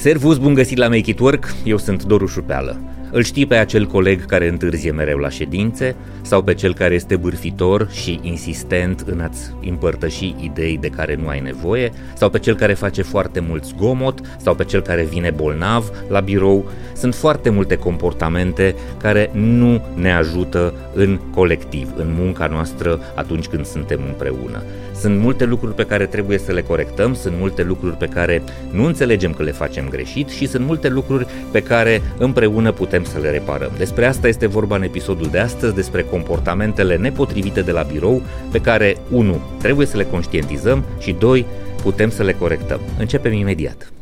Servus, bun găsit la Make It Work, eu sunt Doru Șupeală. Îl știi pe acel coleg care întârzie mereu la ședințe sau pe cel care este bârfitor și insistent în a-ți împărtăși idei de care nu ai nevoie sau pe cel care face foarte mult zgomot sau pe cel care vine bolnav la birou. Sunt foarte multe comportamente care nu ne ajută în colectiv, în munca noastră atunci când suntem împreună. Sunt multe lucruri pe care trebuie să le corectăm, sunt multe lucruri pe care nu înțelegem că le facem greșit și sunt multe lucruri pe care împreună putem să le reparăm. Despre asta este vorba în episodul de astăzi, despre comportamentele nepotrivite de la birou pe care 1. trebuie să le conștientizăm și 2. putem să le corectăm. Începem imediat.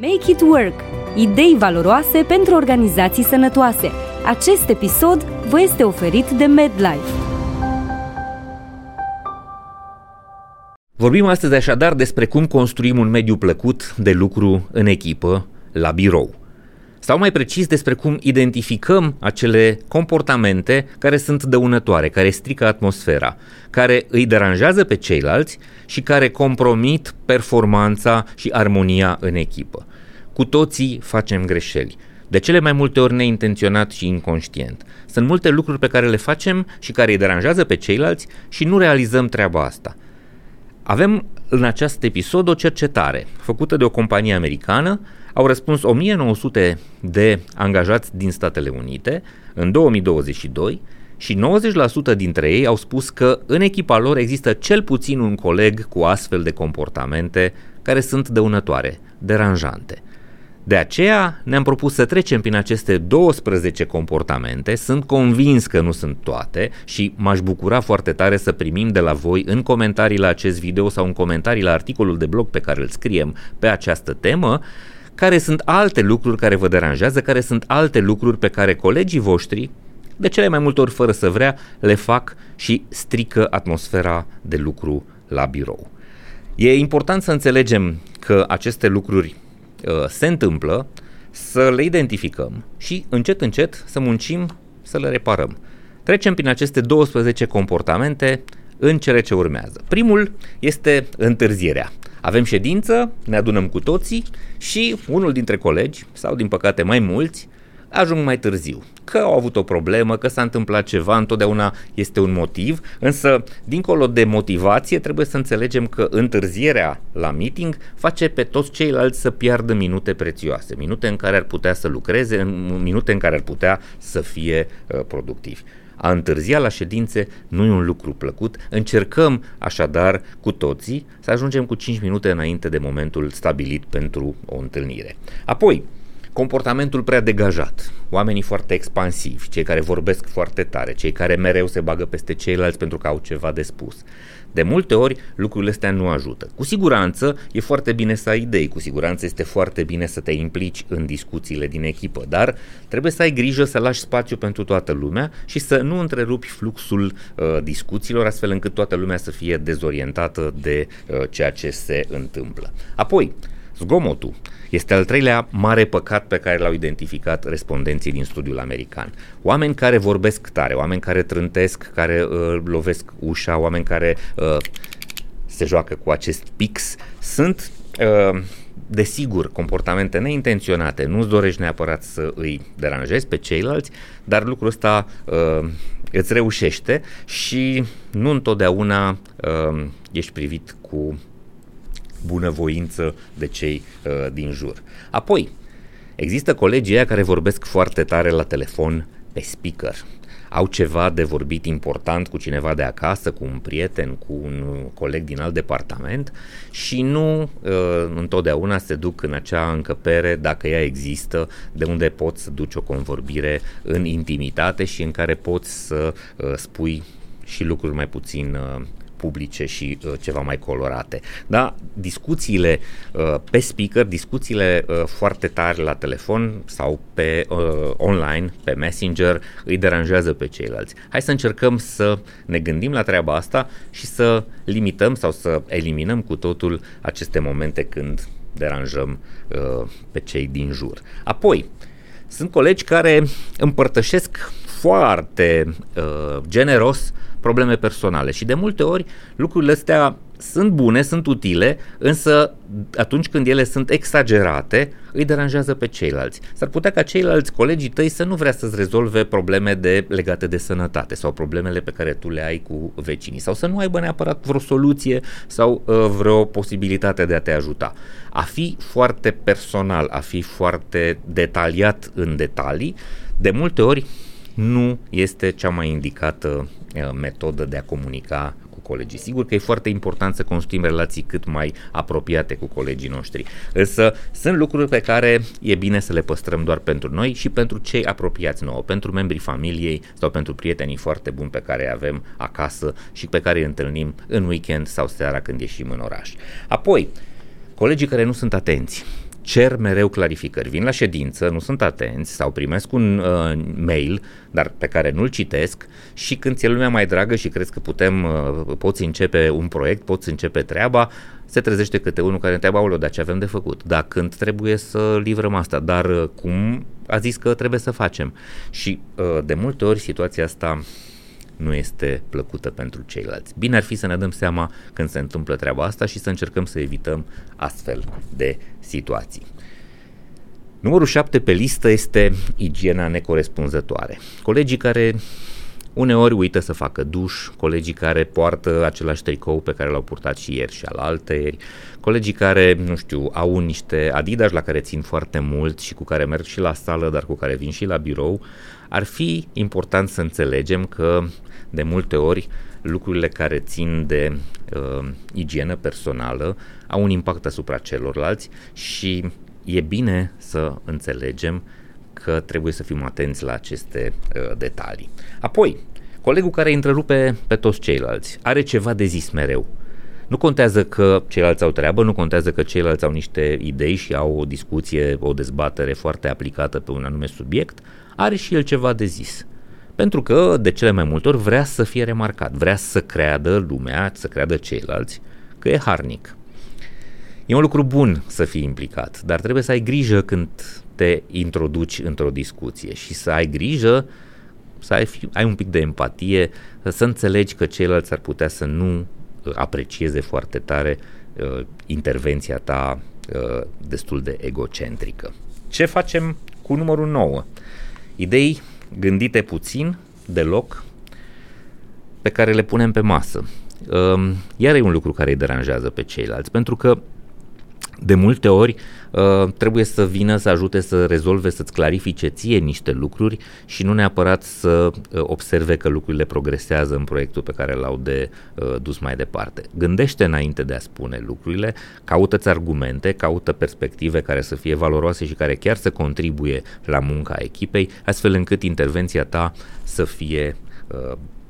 Make it work. Idei valoroase pentru organizații sănătoase. Acest episod vă este oferit de MedLife. Vorbim astăzi așadar despre cum construim un mediu plăcut de lucru în echipă, la birou. Sau mai precis despre cum identificăm acele comportamente care sunt dăunătoare, care strică atmosfera, care îi deranjează pe ceilalți și care compromit performanța și armonia în echipă. Cu toții facem greșeli. De cele mai multe ori neintenționat și inconștient. Sunt multe lucruri pe care le facem și care îi deranjează pe ceilalți și nu realizăm treaba asta – avem în acest episod o cercetare făcută de o companie americană. Au răspuns 1900 de angajați din Statele Unite în 2022 și 90% dintre ei au spus că în echipa lor există cel puțin un coleg cu astfel de comportamente care sunt dăunătoare, deranjante. De aceea ne-am propus să trecem prin aceste 12 comportamente, sunt convins că nu sunt toate și m-aș bucura foarte tare să primim de la voi în comentarii la acest video sau în comentarii la articolul de blog pe care îl scriem pe această temă, care sunt alte lucruri care vă deranjează, care sunt alte lucruri pe care colegii voștri, de cele mai multe ori fără să vrea, le fac și strică atmosfera de lucru la birou. E important să înțelegem că aceste lucruri Uh, se întâmplă, să le identificăm și încet încet să muncim să le reparăm. Trecem prin aceste 12 comportamente în cele ce urmează. Primul este întârzierea. Avem ședință, ne adunăm cu toții și unul dintre colegi, sau din păcate mai mulți, ajung mai târziu. Că au avut o problemă, că s-a întâmplat ceva, întotdeauna este un motiv, însă, dincolo de motivație, trebuie să înțelegem că întârzierea la meeting face pe toți ceilalți să piardă minute prețioase, minute în care ar putea să lucreze, minute în care ar putea să fie uh, productivi. A întârzia la ședințe nu e un lucru plăcut, încercăm așadar cu toții să ajungem cu 5 minute înainte de momentul stabilit pentru o întâlnire. Apoi, comportamentul prea degajat, oamenii foarte expansivi, cei care vorbesc foarte tare, cei care mereu se bagă peste ceilalți pentru că au ceva de spus. De multe ori lucrurile astea nu ajută. Cu siguranță e foarte bine să ai idei, cu siguranță este foarte bine să te implici în discuțiile din echipă, dar trebuie să ai grijă să lași spațiu pentru toată lumea și să nu întrerupi fluxul uh, discuțiilor astfel încât toată lumea să fie dezorientată de uh, ceea ce se întâmplă. Apoi, zgomotul. Este al treilea mare păcat pe care l-au identificat respondenții din studiul american. Oameni care vorbesc tare, oameni care trântesc, care uh, lovesc ușa, oameni care uh, se joacă cu acest pix, sunt uh, desigur, comportamente neintenționate, nu-ți dorești neapărat să îi deranjezi pe ceilalți, dar lucrul ăsta uh, îți reușește și nu întotdeauna uh, ești privit cu bunăvoință de cei uh, din jur. Apoi, există colegii aia care vorbesc foarte tare la telefon pe speaker. Au ceva de vorbit important cu cineva de acasă, cu un prieten, cu un coleg din alt departament și nu uh, întotdeauna se duc în acea încăpere, dacă ea există, de unde poți să duci o convorbire în intimitate și în care poți să uh, spui și lucruri mai puțin uh, publice și uh, ceva mai colorate. Da, discuțiile uh, pe speaker, discuțiile uh, foarte tari la telefon sau pe uh, online, pe Messenger, îi deranjează pe ceilalți. Hai să încercăm să ne gândim la treaba asta și să limităm sau să eliminăm cu totul aceste momente când deranjăm uh, pe cei din jur. Apoi, sunt colegi care împărtășesc foarte uh, generos probleme personale. Și de multe ori lucrurile astea sunt bune, sunt utile, însă atunci când ele sunt exagerate, îi deranjează pe ceilalți. S-ar putea ca ceilalți colegii tăi să nu vrea să-ți rezolve probleme de, legate de sănătate sau problemele pe care tu le ai cu vecinii sau să nu aibă neapărat vreo soluție sau uh, vreo posibilitate de a te ajuta. A fi foarte personal, a fi foarte detaliat în detalii, de multe ori nu este cea mai indicată uh, metodă de a comunica colegii. Sigur că e foarte important să construim relații cât mai apropiate cu colegii noștri, însă sunt lucruri pe care e bine să le păstrăm doar pentru noi și pentru cei apropiați nouă, pentru membrii familiei sau pentru prietenii foarte buni pe care îi avem acasă și pe care îi întâlnim în weekend sau seara când ieșim în oraș. Apoi, colegii care nu sunt atenți, cer mereu clarificări. Vin la ședință, nu sunt atenți sau primesc un uh, mail, dar pe care nu-l citesc și când ți-e lumea mai dragă și crezi că putem, uh, poți începe un proiect, poți începe treaba, se trezește câte unul care întreabă, aoleo, dar ce avem de făcut? Da, când trebuie să livrăm asta? Dar uh, cum a zis că trebuie să facem? Și uh, de multe ori situația asta nu este plăcută pentru ceilalți. Bine ar fi să ne dăm seama când se întâmplă treaba asta și să încercăm să evităm astfel de situații. Numărul 7 pe listă este igiena necorespunzătoare. Colegii care uneori uită să facă duș, colegii care poartă același tricou pe care l-au purtat și ieri și al alteri, colegii care, nu știu, au niște Adidas la care țin foarte mult și cu care merg și la sală, dar cu care vin și la birou, ar fi important să înțelegem că de multe ori lucrurile care țin de uh, igienă personală au un impact asupra celorlalți și e bine să înțelegem că trebuie să fim atenți la aceste uh, detalii. Apoi, colegul care îi întrerupe pe toți ceilalți are ceva de zis mereu. Nu contează că ceilalți au treabă, nu contează că ceilalți au niște idei și au o discuție, o dezbatere foarte aplicată pe un anume subiect, are și el ceva de zis. Pentru că, de cele mai multe ori, vrea să fie remarcat, vrea să creadă lumea, să creadă ceilalți că e harnic. E un lucru bun să fii implicat, dar trebuie să ai grijă când te introduci într-o discuție și să ai grijă să ai, ai un pic de empatie, să înțelegi că ceilalți ar putea să nu uh, aprecieze foarte tare uh, intervenția ta uh, destul de egocentrică. Ce facem cu numărul 9? Idei gândite puțin, deloc, pe care le punem pe masă. Uh, iar e un lucru care îi deranjează pe ceilalți, pentru că de multe ori uh, trebuie să vină să ajute să rezolve, să-ți clarifice ție niște lucruri și nu neapărat să uh, observe că lucrurile progresează în proiectul pe care l-au de uh, dus mai departe. Gândește înainte de a spune lucrurile, caută-ți argumente, caută perspective care să fie valoroase și care chiar să contribuie la munca echipei, astfel încât intervenția ta să fie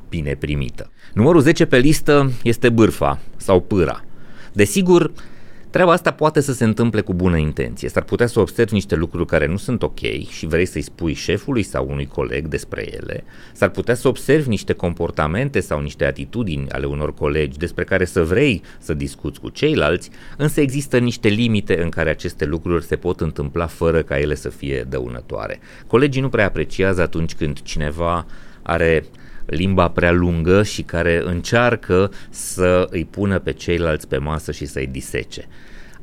bine primită. Numărul 10 pe listă este bârfa sau pâra. Desigur, Treaba asta poate să se întâmple cu bună intenție. S-ar putea să observi niște lucruri care nu sunt ok și vrei să-i spui șefului sau unui coleg despre ele. S-ar putea să observi niște comportamente sau niște atitudini ale unor colegi despre care să vrei să discuți cu ceilalți, însă există niște limite în care aceste lucruri se pot întâmpla fără ca ele să fie dăunătoare. Colegii nu prea apreciază atunci când cineva are limba prea lungă și care încearcă să îi pună pe ceilalți pe masă și să-i disece.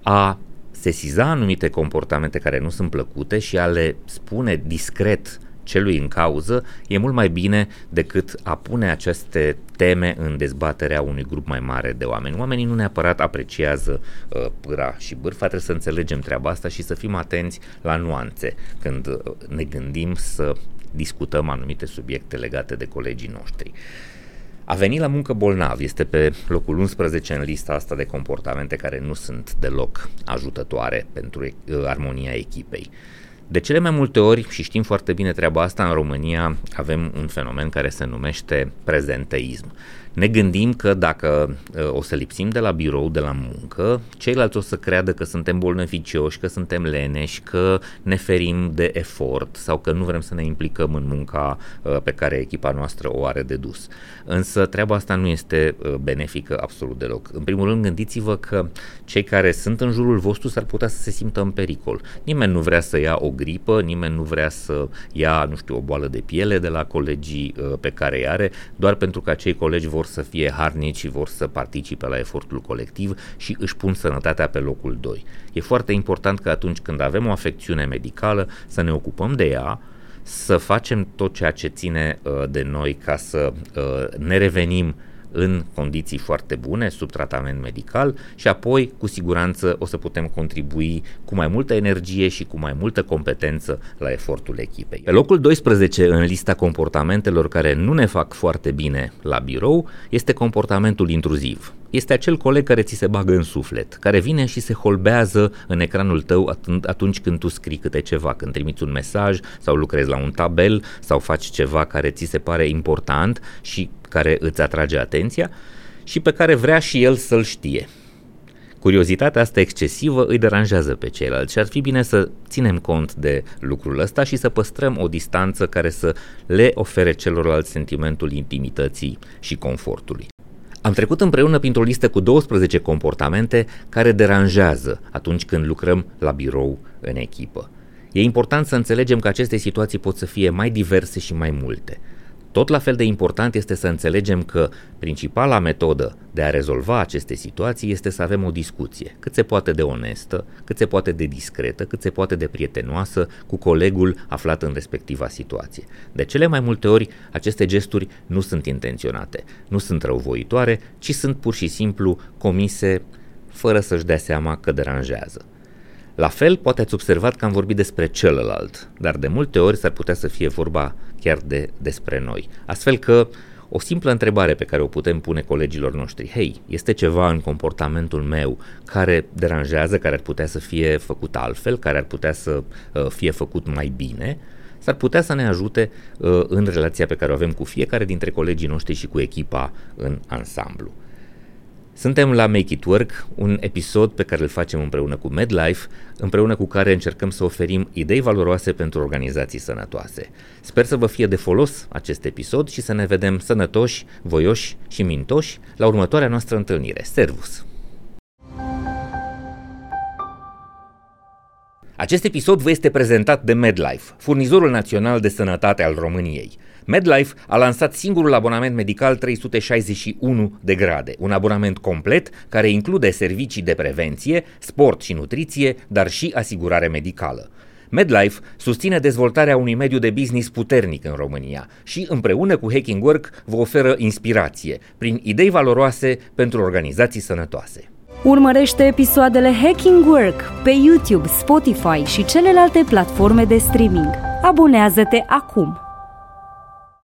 A sesiza anumite comportamente care nu sunt plăcute și a le spune discret celui în cauză e mult mai bine decât a pune aceste teme în dezbaterea unui grup mai mare de oameni. Oamenii nu neapărat apreciază uh, pâra și bârfa, trebuie să înțelegem treaba asta și să fim atenți la nuanțe când uh, ne gândim să discutăm anumite subiecte legate de colegii noștri. A venit la muncă bolnav este pe locul 11 în lista asta de comportamente care nu sunt deloc ajutătoare pentru uh, armonia echipei. De cele mai multe ori, și știm foarte bine treaba asta, în România avem un fenomen care se numește prezenteism. Ne gândim că dacă uh, o să lipsim de la birou, de la muncă, ceilalți o să creadă că suntem bolnăficioși, că suntem leneși, că ne ferim de efort sau că nu vrem să ne implicăm în munca uh, pe care echipa noastră o are de dus. Însă treaba asta nu este uh, benefică absolut deloc. În primul rând, gândiți-vă că cei care sunt în jurul vostru s-ar putea să se simtă în pericol. Nimeni nu vrea să ia o gripă, nimeni nu vrea să ia, nu știu, o boală de piele de la colegii pe care îi are, doar pentru că acei colegi vor vor să fie harnici și vor să participe la efortul colectiv și își pun sănătatea pe locul 2. E foarte important că atunci când avem o afecțiune medicală să ne ocupăm de ea, să facem tot ceea ce ține uh, de noi ca să uh, ne revenim în condiții foarte bune, sub tratament medical și apoi cu siguranță o să putem contribui cu mai multă energie și cu mai multă competență la efortul echipei. Pe locul 12 în lista comportamentelor care nu ne fac foarte bine la birou este comportamentul intruziv. Este acel coleg care ți se bagă în suflet, care vine și se holbează în ecranul tău atunci când tu scrii câte ceva, când trimiți un mesaj sau lucrezi la un tabel sau faci ceva care ți se pare important și care îți atrage atenția și pe care vrea și el să-l știe. Curiozitatea asta excesivă îi deranjează pe ceilalți și ar fi bine să ținem cont de lucrul ăsta și să păstrăm o distanță care să le ofere celorlalți sentimentul intimității și confortului. Am trecut împreună printr-o listă cu 12 comportamente care deranjează atunci când lucrăm la birou în echipă. E important să înțelegem că aceste situații pot să fie mai diverse și mai multe. Tot la fel de important este să înțelegem că principala metodă de a rezolva aceste situații este să avem o discuție cât se poate de onestă, cât se poate de discretă, cât se poate de prietenoasă cu colegul aflat în respectiva situație. De cele mai multe ori, aceste gesturi nu sunt intenționate, nu sunt răuvoitoare, ci sunt pur și simplu comise fără să-și dea seama că deranjează. La fel, poate ați observat că am vorbit despre celălalt, dar de multe ori s-ar putea să fie vorba chiar de despre noi. Astfel că o simplă întrebare pe care o putem pune colegilor noștri, hei, este ceva în comportamentul meu care deranjează, care ar putea să fie făcut altfel, care ar putea să uh, fie făcut mai bine, s-ar putea să ne ajute uh, în relația pe care o avem cu fiecare dintre colegii noștri și cu echipa în ansamblu. Suntem la Make It Work, un episod pe care îl facem împreună cu MedLife, împreună cu care încercăm să oferim idei valoroase pentru organizații sănătoase. Sper să vă fie de folos acest episod și să ne vedem sănătoși, voioși și mintoși la următoarea noastră întâlnire. Servus! Acest episod vă este prezentat de MedLife, furnizorul național de sănătate al României. MedLife a lansat singurul abonament medical 361 de grade, un abonament complet care include servicii de prevenție, sport și nutriție, dar și asigurare medicală. MedLife susține dezvoltarea unui mediu de business puternic în România și împreună cu Hacking Work vă oferă inspirație prin idei valoroase pentru organizații sănătoase. Urmărește episoadele Hacking Work pe YouTube, Spotify și celelalte platforme de streaming. Abonează-te acum!